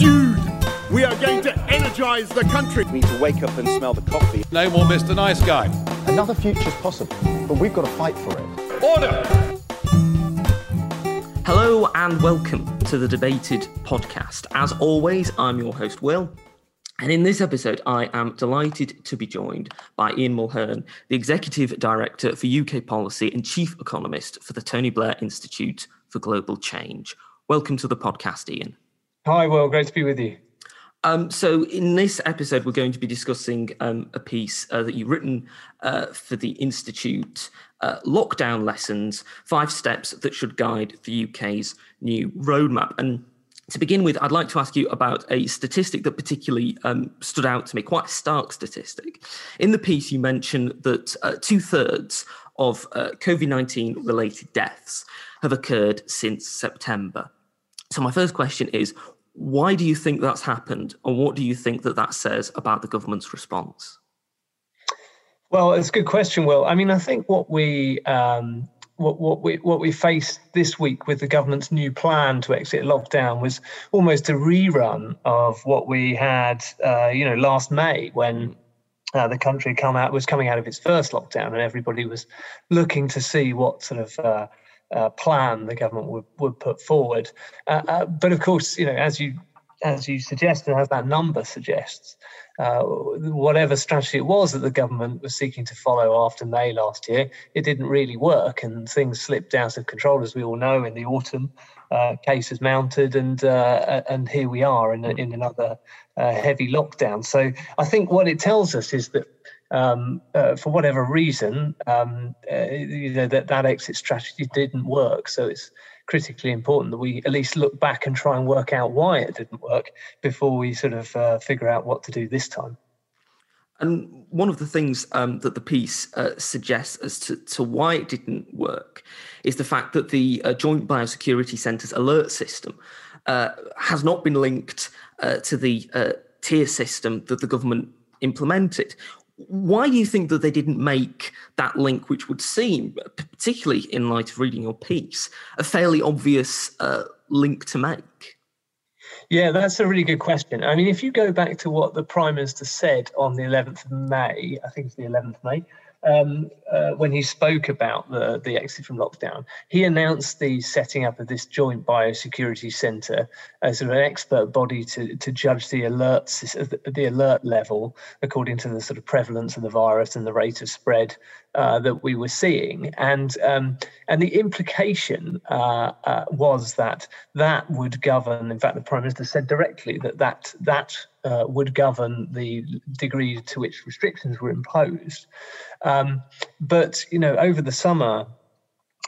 Dude, we are going to energize the country. We need to wake up and smell the coffee. No more Mr. Nice Guy. Another future's possible, but we've got to fight for it. Order! Hello and welcome to the Debated podcast. As always, I'm your host, Will. And in this episode, I am delighted to be joined by Ian Mulheirn, the Executive Director for UK Policy and Chief Economist for the Tony Blair Institute for Global Change. Welcome to the podcast, Ian. Hi, Will. Great to be with you. Um, so, in this episode, we're going to be discussing um, a piece uh, that you've written uh, for the Institute uh, Lockdown Lessons Five Steps That Should Guide the UK's New Roadmap. And to begin with, I'd like to ask you about a statistic that particularly um, stood out to me, quite a stark statistic. In the piece, you mentioned that uh, two thirds of uh, COVID 19 related deaths have occurred since September. So, my first question is why do you think that's happened, and what do you think that that says about the government's response? Well, it's a good question, Will. I mean, I think what we um, what, what we what we faced this week with the government's new plan to exit lockdown was almost a rerun of what we had, uh, you know, last May when uh, the country come out was coming out of its first lockdown, and everybody was looking to see what sort of uh, uh, plan the government would, would put forward. Uh, uh, but of course, you know, as you as you suggest and as that number suggests, uh, whatever strategy it was that the government was seeking to follow after May last year, it didn't really work, and things slipped out of control, as we all know. In the autumn, uh, cases mounted, and and here we are in in another heavy lockdown. So I think what it tells us is that. Um, uh, for whatever reason, um, uh, you know that that exit strategy didn't work. So it's critically important that we at least look back and try and work out why it didn't work before we sort of uh, figure out what to do this time. And one of the things um, that the piece uh, suggests as to, to, why it didn't work is the fact that the uh, Joint Biosecurity Centre's alert system uh, has not been linked uh, to the uh, tier system that the government implemented why do you think that they didn't make that link, which would seem, particularly in light of reading your piece, a fairly obvious uh, link to make? Yeah, that's a really good question. I mean, if you go back to what the Prime Minister said on the 11th of May, I think it's the 11th of May, um, uh, when he spoke about the, the exit from lockdown, he announced the setting up of this joint biosecurity centre as sort of an expert body to, to judge the alert the alert level according to the sort of prevalence of the virus and the rate of spread uh, that we were seeing, and um, and the implication uh, uh, was that that would govern. In fact, the prime minister said directly that that that uh, would govern the degree to which restrictions were imposed. Um, but you know, over the summer,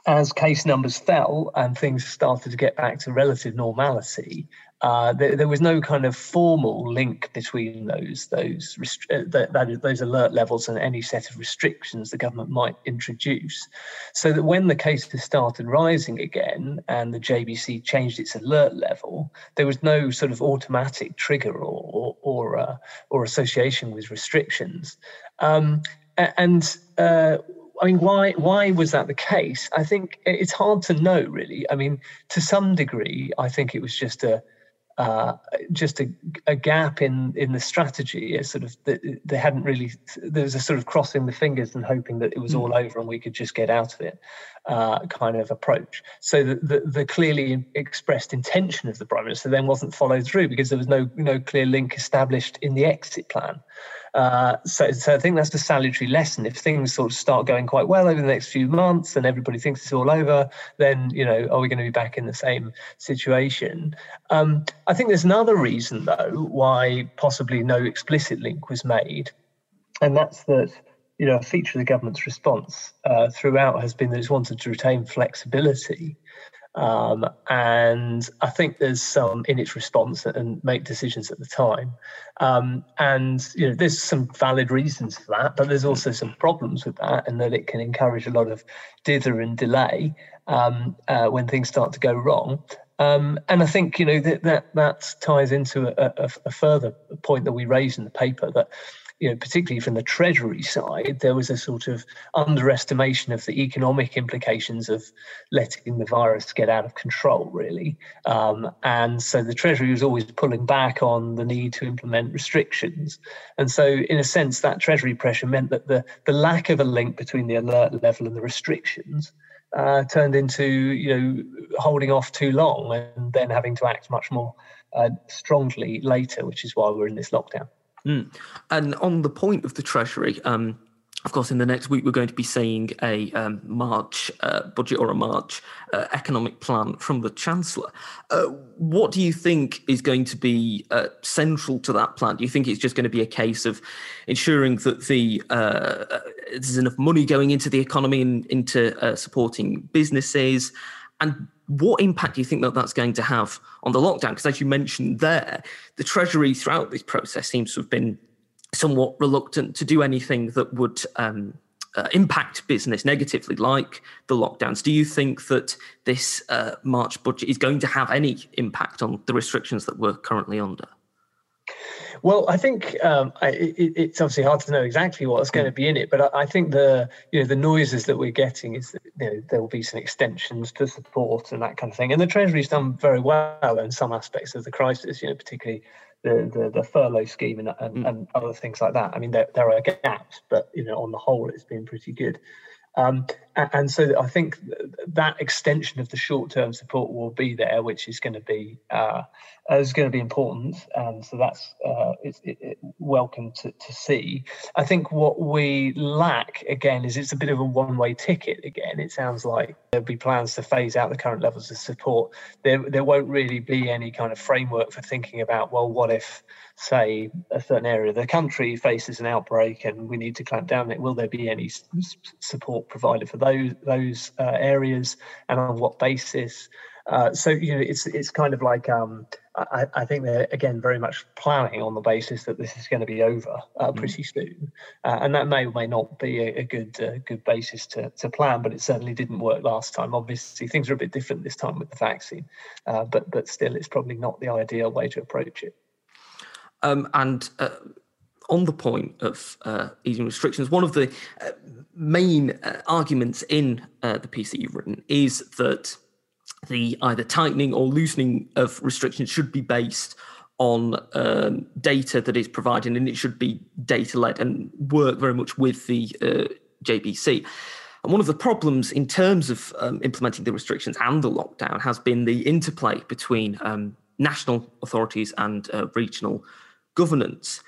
as case numbers fell and things started to get back to relative normality, uh, there, was no kind of formal link between those those rest- uh, that, that, those alert levels and any set of restrictions the government might introduce. So that when the cases started rising again and the JBC changed its alert level, there was no sort of automatic trigger or or or, uh, or association with restrictions. Um, and uh, I mean, why why was that the case? I think it's hard to know, really. I mean, to some degree, I think it was just a uh, just a, a, gap in in the strategy. A sort of they hadn't really. There was a sort of crossing the fingers and hoping that it was all hmm. over and we could just get out of it, uh, kind of approach. So the, the, the clearly expressed intention of the prime minister then wasn't followed through because there was no no clear link established in the exit plan. Uh, so, so I think that's the salutary lesson. If things sort of start going quite well over the next few months and everybody thinks it's all over, then you know, are we going to be back in the same situation? Um, I think there's another reason though why possibly no explicit link was made, and that's that you know a feature of the government's response uh, throughout has been that it's wanted to retain flexibility um, and I think there's some in its response and make decisions at the time. Um, and you know, there's some valid reasons for that, but there's also some problems with that, and that it can encourage a lot of dither and delay um, uh, when things start to go wrong. Um, and I think you know that that, that ties into a, a, a further point that we raise in the paper that you know, particularly from the Treasury side, there was a sort of underestimation of the economic implications of letting the virus get out of control, really. Um, and so the Treasury was always pulling back on the need to implement restrictions. And so, in a sense, that Treasury pressure meant that the, the lack of a link between the alert level and the restrictions uh, turned into you know holding off too long and then having to act much more uh, strongly later, which is why we're in this lockdown. Mm. And on the point of the Treasury, um, of course, in the next week, we're going to be seeing a um, March uh, budget or a March uh, economic plan from the Chancellor. Uh, what do you think is going to be uh, central to that plan? Do you think it's just going to be a case of ensuring that the uh, there's enough money going into the economy and into uh, supporting businesses? And what impact do you think that that's going to have on the lockdown? Because as you mentioned there, the Treasury throughout this process seems to have been somewhat reluctant to do anything that would um, uh, impact business negatively, like the lockdowns. Do you think that this uh, March budget is going to have any impact on the restrictions that we're currently under? Well, I think um, I, it, it's obviously hard to know exactly what's going to be in it, but I, I, think the you know the noises that we're getting is that you know, there will be some extensions to support and that kind of thing. And the Treasury's done very well in some aspects of the crisis, you know, particularly the, the, the furlough scheme and, and, mm. and, other things like that. I mean, there, there are gaps, but you know, on the whole, it's been pretty good. Um, and so I think that extension of the short-term support will be there, which is going to be uh, is going to be important. And so that's uh, it's it, it welcome to, to see. I think what we lack again is it's a bit of a one-way ticket. Again, it sounds like there'll be plans to phase out the current levels of support. There there won't really be any kind of framework for thinking about well, what if say a certain area of the country faces an outbreak and we need to clamp down it will there be any support provided for those those uh, areas and on what basis uh, so you know it's it's kind of like um, I, I, think they're again very much planning on the basis that this is going to be over uh, mm. pretty soon, uh, and that may or may not be a, a good uh, good basis to, to plan. But it certainly didn't work last time. Obviously, things are a bit different this time with the vaccine, uh, but but still, it's probably not the ideal way to approach it. Um, and uh, on the point of uh, easing restrictions, one of the uh, main uh, arguments in uh, the piece that you've written is that the either tightening or loosening of restrictions should be based on um, data that is provided, and it should be data led and work very much with the uh, JBC. And one of the problems in terms of um, implementing the restrictions and the lockdown has been the interplay between um, national authorities and uh, regional governance.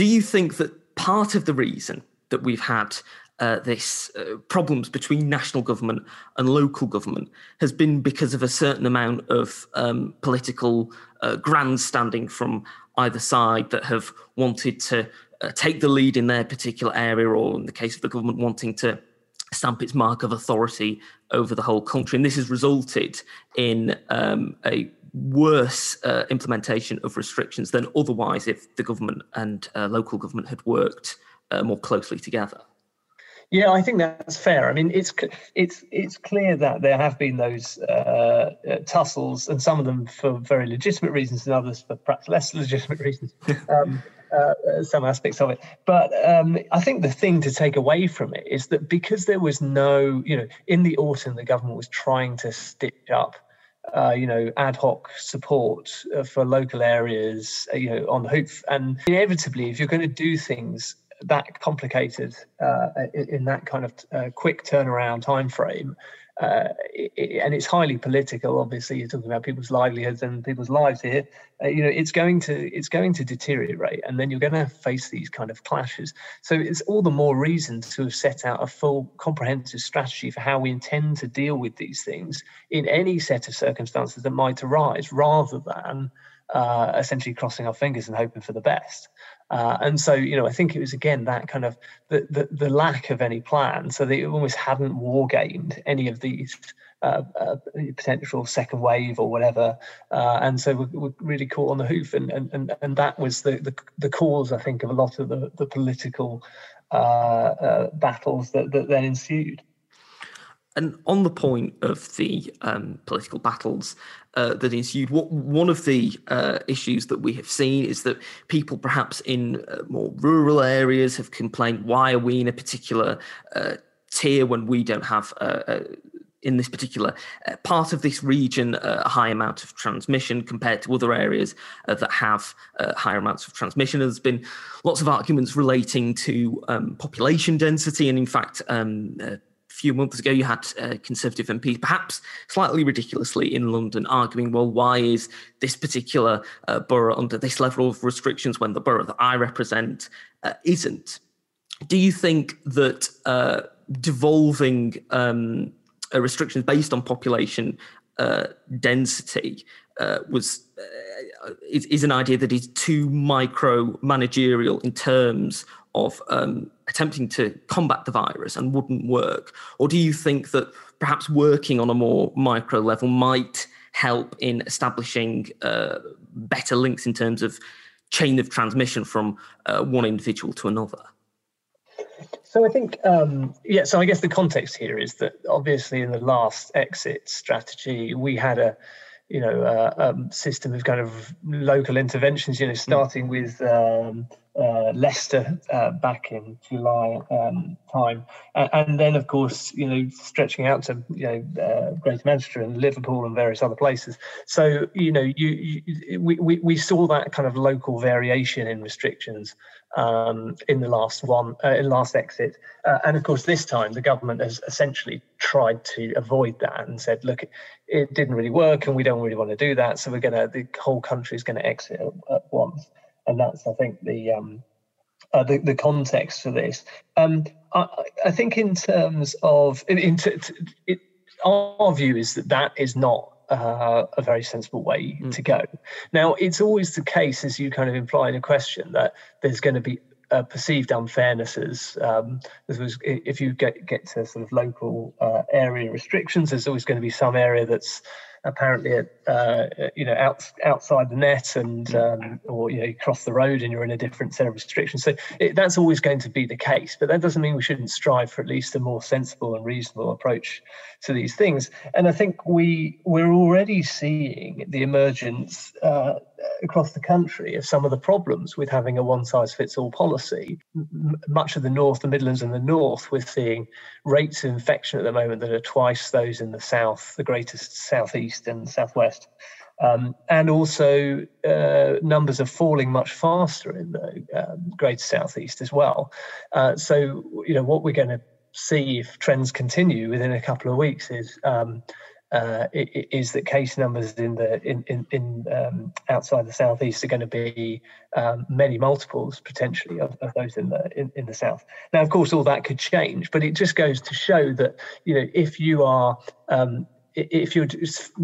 Do you think that part of the reason that we've had uh, this uh, problems between national government and local government has been because of a certain amount of um, political uh, grandstanding from either side that have wanted to uh, take the lead in their particular area, or in the case of the government wanting to stamp its mark of authority over the whole country. And this has resulted in um, a worse uh, implementation of restrictions than otherwise if the government and uh, local government had worked uh, more closely together. Yeah, I think that's fair. I mean, it's it's it's clear that there have been those uh, uh, tussles, and some of them for very legitimate reasons, and others for perhaps less legitimate reasons. Um, uh, some aspects of it, but um, I think the thing to take away from it is that because there was no, you know, in the autumn the government was trying to stitch up uh, you know, ad hoc support uh, for local areas, uh, you know, on the hoof. And inevitably, if you're going to do things that complicated uh, in, in, that kind of uh, quick turnaround time frame, uh, it, and it's highly political. Obviously, you're talking about people's livelihoods and people's lives here. Uh, you know, it's going to it's going to deteriorate, and then you're going to face these kind of clashes. So it's all the more reason to have set out a full, comprehensive strategy for how we intend to deal with these things in any set of circumstances that might arise, rather than uh, essentially crossing our fingers and hoping for the best. Uh, and so, you know, I think it was again that kind of the, the, the lack of any plan. So they almost hadn't war gamed any of these uh, uh, potential second wave or whatever. Uh, and so we're, we're, really caught on the hoof. And, and, and, that was the, the, the cause, I think, of a lot of the, the political uh, uh, battles that, that then ensued. And on the point of the um, political battles uh, that ensued, what, one of the uh, issues that we have seen is that people, perhaps in uh, more rural areas, have complained: "Why are we in a particular uh, tier when we don't have uh, uh, in this particular part of this region a high amount of transmission compared to other areas that have higher amounts of transmission. There's been lots of arguments relating to um, population density, and in fact, um, few months ago, you had uh, Conservative MPs, perhaps slightly ridiculously, in London, arguing, "Well, why is this particular uh, borough under this level of restrictions when the borough that I represent isn't?" Do you think that devolving um, uh, restrictions based on population uh, density uh, was uh, is, is, an idea that is too micro managerial in terms of um, attempting to combat the virus and wouldn't work? Or do you think that perhaps working on a more micro level might help in establishing uh, better links in terms of chain of transmission from uh, one individual to another? So I think, um, yeah. So I guess the context here is that obviously in the last exit strategy, we had a, you know, uh, um, system of kind of local interventions. You know, starting with um, uh, Leicester uh, back in July um, time, and then of course you know stretching out to you know uh, Greater Manchester and Liverpool and various other places. So you know you, you we, we we saw that kind of local variation in restrictions um, in the last one, uh, in last exit. Uh, and of course, this time the government has essentially tried to avoid that and said, look, it, it didn't really work and we don't really want to do that. So we're going to, the whole country is going to exit at, at, once. And that's, I think, the, um, uh, the, the context for this. Um, I, I, think in terms of, in, in t- t- it, our view is that that is not uh, a very sensible way mm. to go. Now, it's always the case, as you kind of imply in a question, that there's going to be uh, perceived unfairnesses. Um, was, if you get get to sort of local uh, area restrictions, there's always going to be some area that's apparently at, uh, you know out, outside the net and um, or you know you cross the road and you're in a different set of restrictions. So it, that's always going to be the case but that doesn't mean we shouldn't strive for at least a more sensible and reasonable approach to these things. And i think we we're already seeing the emergence uh, across the country of some of the problems with having a one size fits all policy. M- much of the North, the Midlands, and the North, we're seeing rates of infection at the moment that are twice those in the South, the greatest Southeast and Southwest. Um, and also, uh, numbers are falling much faster in the um, greater Southeast as well. Uh, so, you know, what we're going to see if trends continue within a couple of weeks is um, uh, is that case numbers in the in in, in um, outside the southeast are going to be um, many multiples potentially of, of those in the in, in the south. Now, of course, all that could change, but it just goes to show that you know if you are um, if you're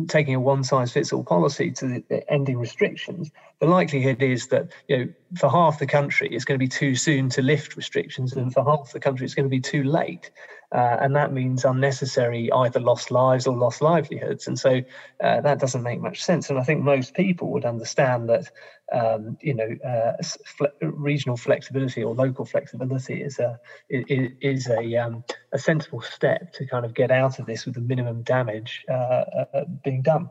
taking a one size fits all policy to ending restrictions, the likelihood is that you know for half the country it's going to be too soon to lift restrictions, and for half the country it's going to be too late uh, and that means unnecessary either lost lives or lost livelihoods. And so uh, that doesn't make much sense. And I think most people would understand that, um, you know, uh, fle- regional flexibility or local flexibility is a is, is a um, a sensible step to kind of get out of this with the minimum damage uh, uh, being done.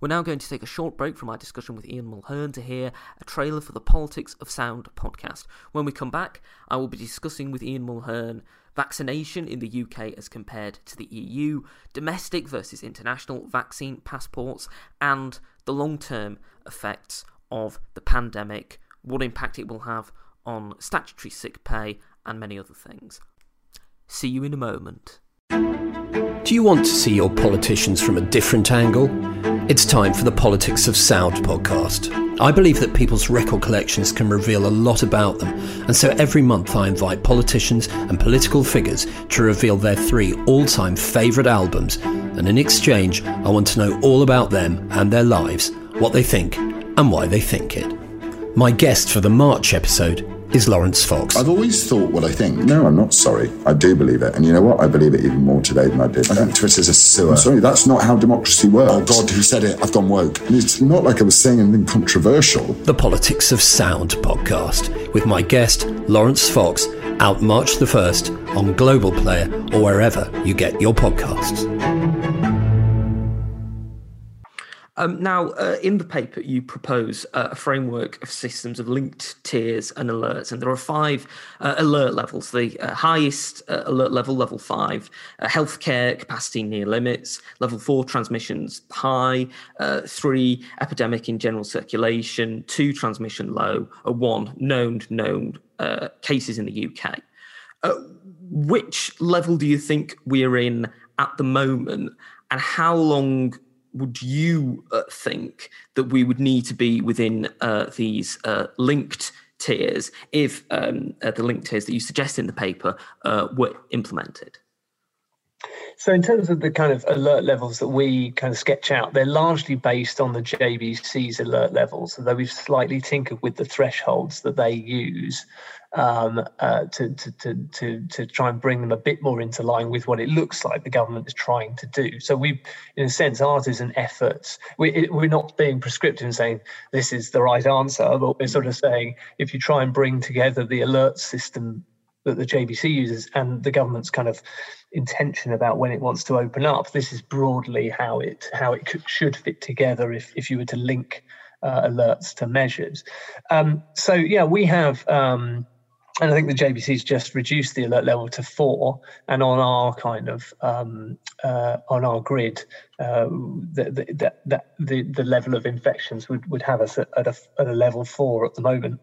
We're now going to take a short break from our discussion with Ian Mulheirn to hear a trailer for the Politics of Sound podcast. When we come back, I will be discussing with Ian Mulheirn vaccination in the UK as compared to the EU, domestic versus international vaccine passports, and the long term effects of the pandemic, what impact it will have on statutory sick pay, and many other things. See you in a moment. Do you want to see your politicians from a different angle? It's time for the Politics of Sound podcast. I believe that people's record collections can reveal a lot about them, and so every month I invite politicians and political figures to reveal their three all time favourite albums, and in exchange, I want to know all about them and their lives, what they think, and why they think it. My guest for the March episode is Laurence Fox. I've always thought what I think. No, I'm not sorry. I do believe it. And you know what? I believe it even more today than I did. I think Twitter's a sewer. I'm sorry, that's not how democracy works. Oh, God, who said it? I've gone woke. And it's not like I was saying anything controversial. The Politics of Sound podcast with my guest, Laurence Fox, out March the 1st on Global Player or wherever you get your podcasts. Um, now, uh, in the paper, you propose uh, a framework of systems of linked tiers and alerts, and there are five uh, alert levels. The uh, highest uh, alert level, level five, uh, healthcare capacity near limits, level four, transmissions high, three, epidemic in general circulation, two, transmission low, a one, known, known cases in the UK. which level do you think we're in at the moment, and how long? Would you uh, think that we would need to be within uh, these uh, linked tiers if um, uh, the linked tiers that you suggest in the paper uh, were implemented? So, in terms of the kind of alert levels that we kind of sketch out, they're largely based on the JBC's alert levels, although we've slightly tinkered with the thresholds that they use um, uh, to, to, to, to, to try and bring them a bit more into line with what it looks like the government is trying to do. So we, in a sense, ours is an effort. We, we're not being prescriptive and saying this is the right answer, but we're sort of saying if you try and bring together the alert system that the JBC uses and the government's kind of intention about when it wants to open up, this is broadly how it how it could, should fit together if, if you were to link uh, alerts to measures. Um, so yeah, we have um, and I think the JBC's just reduced the alert level to four, and on our kind of um, uh, on our grid, uh, the, the, the, the, the level of infections would, would have us at, at, a, at a level four at the moment.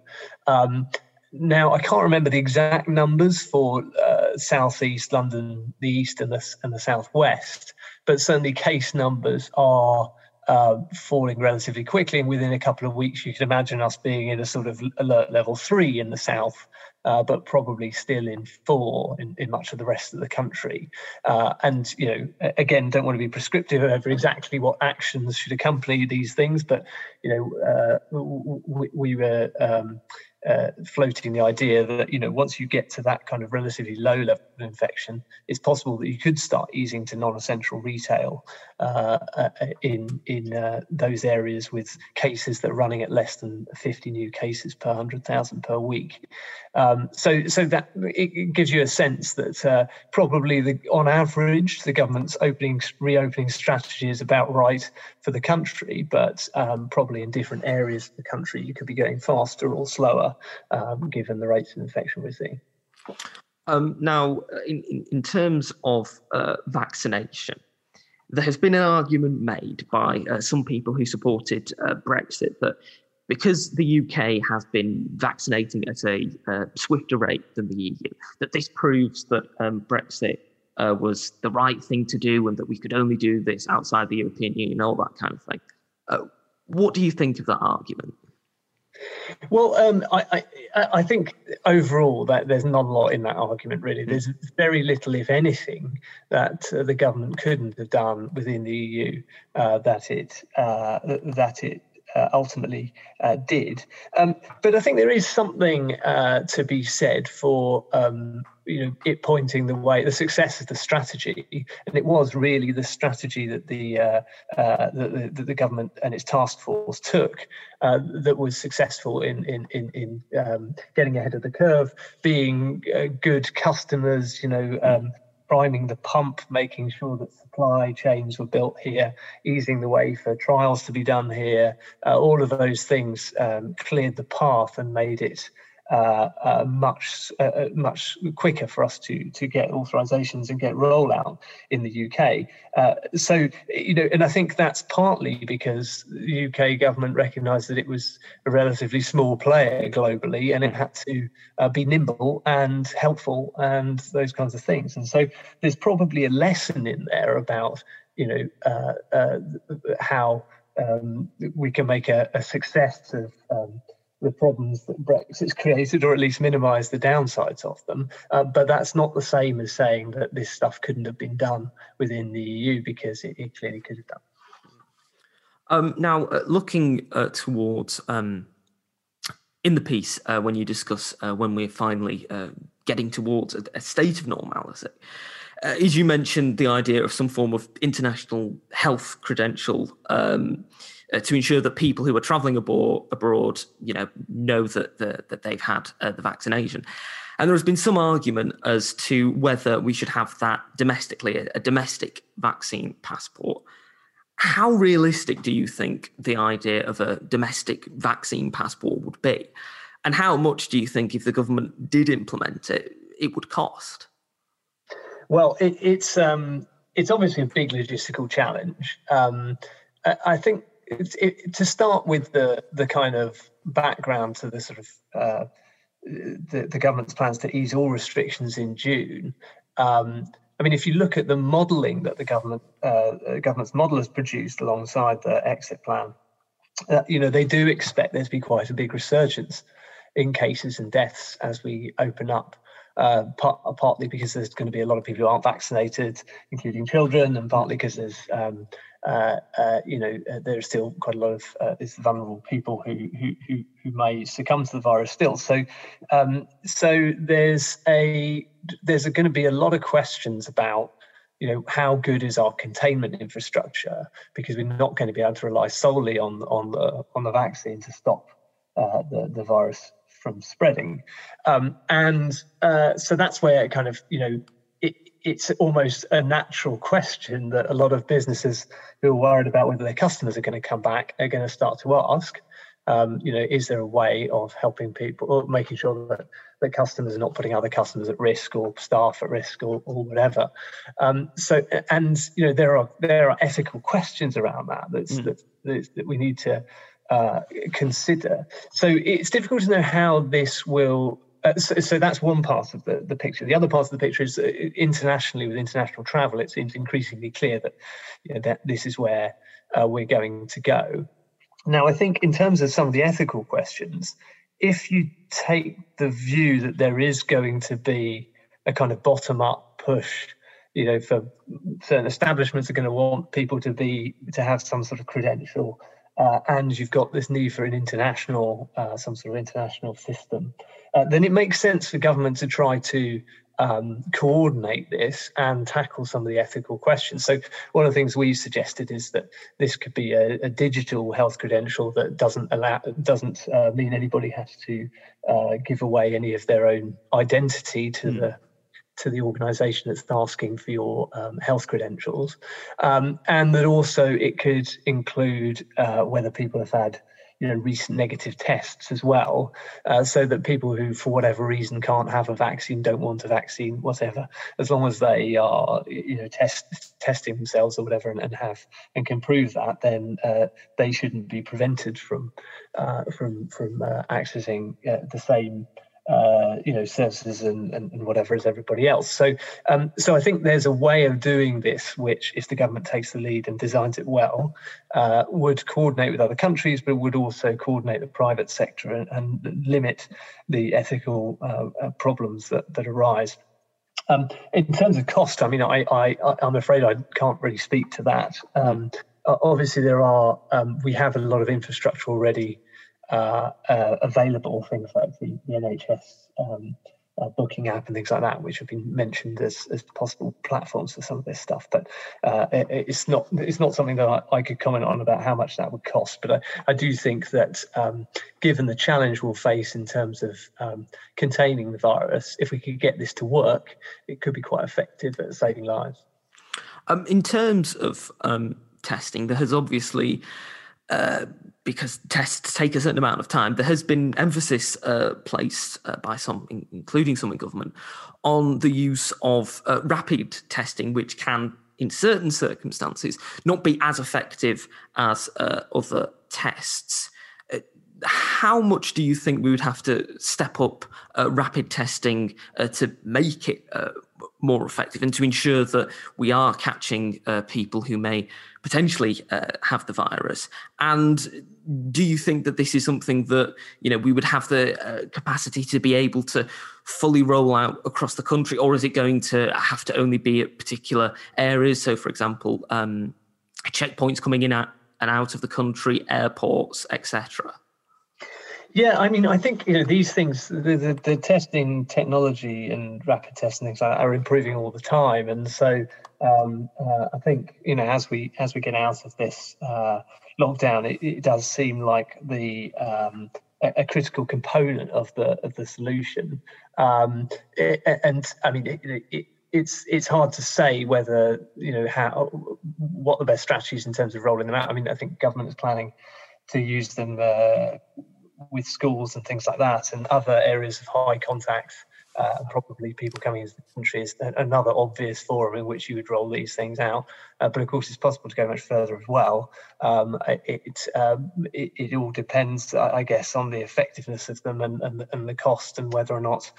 Um, now I can't remember the exact numbers for uh, southeast London, the east and the and the southwest, but certainly case numbers are. Uh, falling relatively quickly, and within a couple of weeks, you can imagine us being in a sort of alert level three in the south, uh, but probably still in four in, in, much of the rest of the country. Uh, and, you know, again, don't want to be prescriptive over exactly what actions should accompany these things, but, you know, uh, we, we, were um, uh, floating the idea that you know once you get to that kind of relatively low level of infection, it's possible that you could start easing to non-essential retail uh, uh, in in uh, those areas with cases that are running at less than 50 new cases per hundred thousand per week. Um, so so that it, gives you a sense that uh, probably the on average the government's opening reopening strategy is about right for the country, but um, probably in different areas of the country you could be going faster or slower um, given the rates of infection we're seeing. Um, now, in, in, in, terms of uh, vaccination, there has been an argument made by uh, some people who supported uh, Brexit that because the UK has been vaccinating at a uh, swifter rate than the EU, that this proves that um, Brexit uh, was the right thing to do and that we could only do this outside the European Union, all that kind of thing. Uh, what do you think of that argument? Well, um, I, I, I, think overall that there's not a lot in that argument. Really, hmm. there's very little, if anything, that uh, the government couldn't have done within the EU uh, that it uh, that it uh, ultimately uh, did. Um, but I think there is something uh, to be said for um, you know it pointing the way, the success of the strategy, and it was really the strategy that the uh, uh, the, the, the, government and its task force took uh, that was successful in in in, in um, getting ahead of the curve, being good customers, you know. Um, priming the pump, making sure that supply chains were built here, easing the way for trials to be done here. Uh, all of those things um, cleared the path and made it uh, uh, much uh, uh, much quicker for us to to get authorizations and get rollout in the UK. Uh, so you know, and I think that's partly because the UK government recognised that it was a relatively small player globally, and it had to uh, be nimble and helpful and those kinds of things. And so there's probably a lesson in there about you know how um, we can make a, a success of um, the problems that Brexit's created, or at least minimise the downsides of them. Uh, but that's not the same as saying that this stuff couldn't have been done within the EU because it, it clearly could have done. Um, now, uh, looking uh, towards um, in the piece uh, when you discuss uh, when we're finally uh, getting towards a, a, state of normality. as you mentioned, the idea of some form of international health credential um, uh, to ensure that people who are traveling abroad, abroad you know, know that, the, that they've had uh, the vaccination. And there has been some argument as to whether we should have that domestically, a, a domestic vaccine passport. How realistic do you think the idea of a domestic vaccine passport would be? And how much do you think, if the government did implement it, it would cost? Well, it, it's um, it's obviously a big logistical challenge. Um, I, I, think it, to start with the the kind of background to the sort of uh, the, the government's plans to ease all restrictions in June. Um, I mean, if you look at the modelling that the government uh, government's model has produced alongside the exit plan, uh, you know, they do expect there to be quite a big resurgence in cases and deaths as we open up. Uh, part, partly because there's going to be a lot of people who aren't vaccinated, including children, and partly because there's um, uh, uh, you know, uh, there are still quite a lot of uh, these vulnerable people who, who, who who may succumb to the virus still. So, um, so there's a there's going to be a lot of questions about you know how good is our containment infrastructure because we're not going to be able to rely solely on on the on the vaccine to stop uh, the the virus from spreading um, and so that's where kind of you know it's almost a natural question that a lot of businesses who are worried about whether their customers are going to come back are going to start to ask. Um, you know, is there a way of helping people or making sure that that customers are not putting other customers at risk or staff at risk or, or whatever? Um, so, and you know, there are there are ethical questions around that that's, mm. that, that's, that we need to uh, consider. So it's difficult to know how this will uh, so, so, that's one part of the, the picture. The other part of the picture is internationally, with international travel, it seems increasingly clear that, you know, that this is where uh, we're going to go. Now, I think in terms of some of the ethical questions, if you take the view that there is going to be a kind of bottom up push, you know, for certain establishments are going to want people to be to have some sort of credential, uh, and you've got this need for an international, uh, some sort of international system uh, then it makes sense for government to try to um, coordinate this and tackle some of the ethical questions. So one of the things we've suggested is that this could be a, a digital health credential that doesn't allow doesn't uh, mean anybody has to uh, give away any of their own identity to mm. the to the organisation that's asking for your um, health credentials, um, and that also it could include uh, whether people have had you know recent negative tests as well, uh, so that people who for whatever reason can't have a vaccine, don't want a vaccine, whatever, as long as they are you know test testing themselves or whatever and, and have and can prove that, then uh, they shouldn't be prevented from uh, from from uh, accessing uh, the same uh, you know services and, and, and, whatever as everybody else. So um, so I think there's a way of doing this which, if the government takes the lead and designs it well, uh, would coordinate with other countries, but would also coordinate the private sector and, and limit the ethical uh, uh problems that that arise. Um, in terms of cost, I mean, I, I I'm afraid I can't really speak to that. Um, obviously, there are um, we have a lot of infrastructure already uh, uh, available, things like the, the NHS um, uh, booking app and things like that, which have been mentioned as, as possible platforms for some of this stuff. But uh, it, it's not it's not something that I, I, could comment on about how much that would cost. But I, I do think that um, given the challenge we'll face in terms of um, containing the virus, if we could get this to work, it could be quite effective at saving lives. Um, in terms of um, testing, there has obviously uh, because tests take a certain amount of time, there has been emphasis uh, placed uh, by some, including some in government, on the use of uh, rapid testing, which can, in certain circumstances, not be as effective as uh, other tests. How much do you think we would have to step up rapid testing to make it more effective and to ensure that we are catching uh, people who may potentially uh, have the virus. And do you think that this is something that you know we would have the uh, capacity to be able to fully roll out across the country or is it going to have to only be at particular areas? So for example um, checkpoints coming in at and out of the country airports etc yeah, I mean, I think you know these things, the, the, the testing technology and rapid testing things like are improving all the time, and so um, uh, I think you know as we as we get out of this uh, lockdown, it, it, does seem like the um, a, a, critical component of the of the solution. Um, it, and I mean, it, it's it's hard to say whether you know how what the best strategies in terms of rolling them out. I mean, I think government is planning to use them uh, with schools and things like that, and other areas of high contact uh, probably people coming into the country is another obvious forum in which you would roll these things out. Uh, but of course, it's possible to go much further as well. Um, it, um, it, it, all depends, I guess, on the effectiveness of them and, and, and the cost and whether or not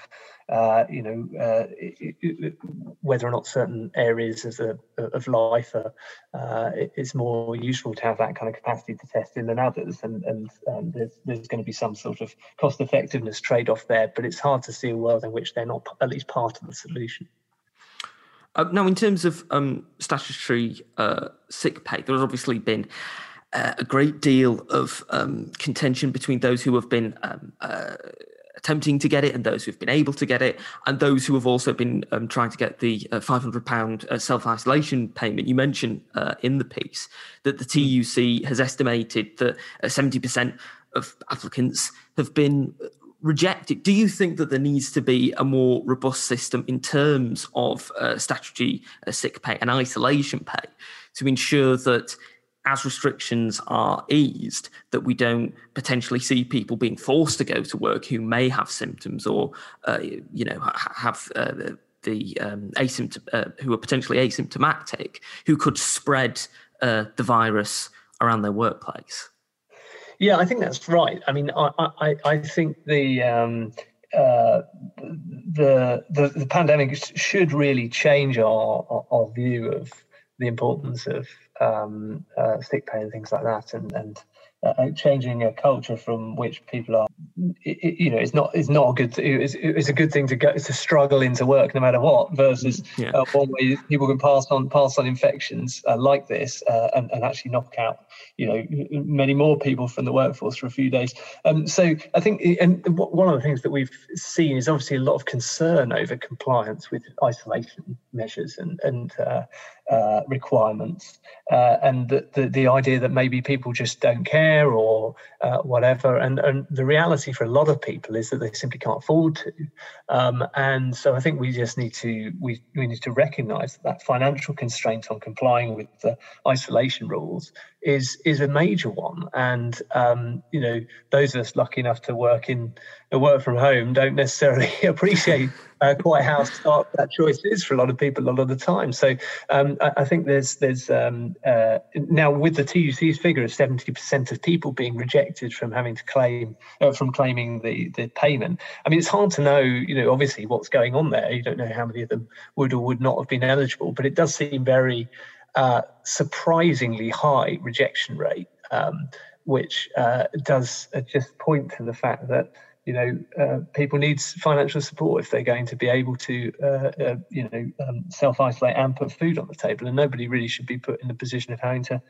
uh, you know, uh, whether or not certain areas of, the, of life are, uh, it's more useful to have that kind of capacity to test in than others. And, and um, there's, there's going to be some sort of cost effectiveness trade off there, but it's hard to see a world in which they're not at least part of the solution. Uh, now, in terms of um, statutory uh, sick pay, there's obviously been uh, a great deal of um, contention between those who have been um, attempting to get it and those who've been able to get it, and those who have also been um, trying to get the uh, £500 uh, self isolation payment. You mentioned uh, in the piece that the TUC has estimated that 70% uh, of applicants have been rejected. Do you think that there needs to be a more robust system in terms of uh, statutory uh, sick pay and isolation pay to ensure that as restrictions are eased, that we don't potentially see people being forced to go to work who may have symptoms or, uh, you know, have uh, the um, uh, who are potentially asymptomatic, who could spread uh, the virus around their workplace. Yeah, I think that's right. I mean, I I, I think the um, uh, the, the the pandemic should really change our, our view of the importance of um, uh, sick pay and things like that, and and uh, uh, changing a culture from which people are, it, you know, it's not it's not a good. It's, it's a good thing to go to struggle into work no matter what. Versus yeah. uh, one way people can pass on pass on infections uh, like this uh, and, and actually knock out, you know, many more people from the workforce for a few days. Um, so I think, and one of the things that we've seen is obviously a lot of concern over compliance with isolation measures and and uh, requirements, and the, the the idea that maybe people just don't care care or uh, whatever. And, and the reality for a lot of people is that they simply can't afford to. Um, and so I think we just need to we, we need to recognise that, that financial constraint on complying with the isolation rules is is a major one. And um, you know, those of us lucky enough to work in work from home don't necessarily appreciate uh, quite how stark that choice is for a lot of people a lot of the time. So um, I, I, think there's there's um, uh, now with the TUC's figure of 70% of people being rejected from having to claim uh, from claiming the the payment. I mean, it's hard to know. You know, obviously what's going on there. You don't know how many of them would or would not have been eligible, but it does seem very uh, surprisingly high rejection rate. Um, which uh, does uh, just point to the fact that you know, uh, people need financial support if they're going to be able to, uh, uh, you know, um, self isolate and put food on the table. And nobody really should be put in the position of having to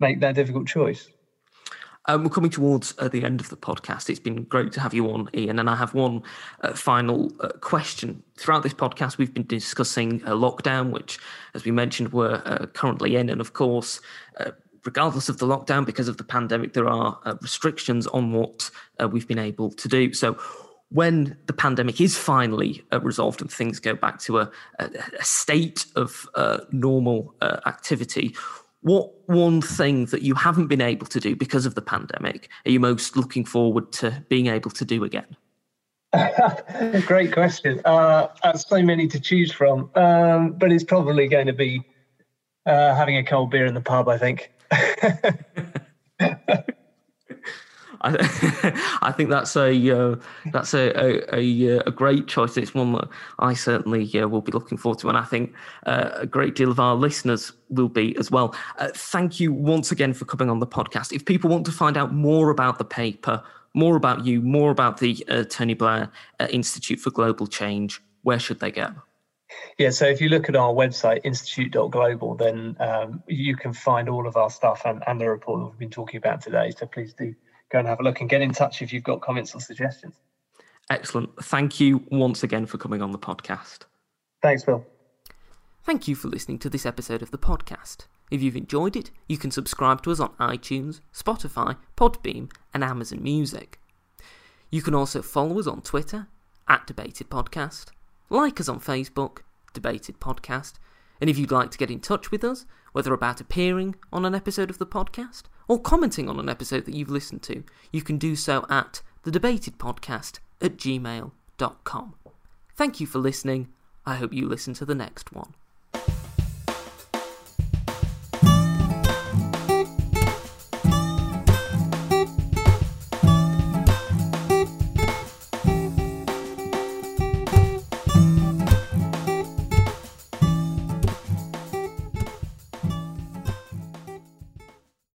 make that difficult choice. Um, we're coming towards uh, the end of the podcast. It's been great to have you on, Ian. And I have one uh, final uh, question. Throughout this podcast, we've been discussing a lockdown, which, as we mentioned, we're currently in. And of course, regardless of the lockdown, because of the pandemic, there are uh, restrictions on what uh, we've been able to do. So, when the pandemic is finally uh, resolved and things go back to a, a, a state of uh, normal uh, activity, what one thing that you haven't been able to do because of the pandemic are you most looking forward to being able to do again? Great question. Uh, so many to choose from, um, but it's probably going to be uh, having a cold beer in the pub. I think. I, I think that's a uh, that's a, a, uh, a great choice. It's one that I certainly uh, will be looking forward to, and I think uh, a great deal of our listeners will be as well. Uh, thank you once again for coming on the podcast. If people want to find out more about the paper, more about you, more about the uh, Tony Blair Institute for Global Change, where should they go? Yeah, so if you look at our website, institute.global, then um, you can find all of our stuff and, and the report that we've been talking about today. So please do go and have a look and get in touch if you've got comments or suggestions. Excellent. Thank you once again for coming on the podcast. Thanks, Phil. Thank you for listening to this episode of the podcast. If you've enjoyed it, you can subscribe to us on iTunes, Spotify, Podbean, and Amazon Music. You can also follow us on Twitter, at Debated Podcast, like us on Facebook, Debated Podcast, and if you'd like to get in touch with us, whether about appearing on an episode of the podcast or commenting on an episode that you've listened to, you can do so at thedebatedpodcast at gmail.com. Thank you for listening. I hope you listen to the next one.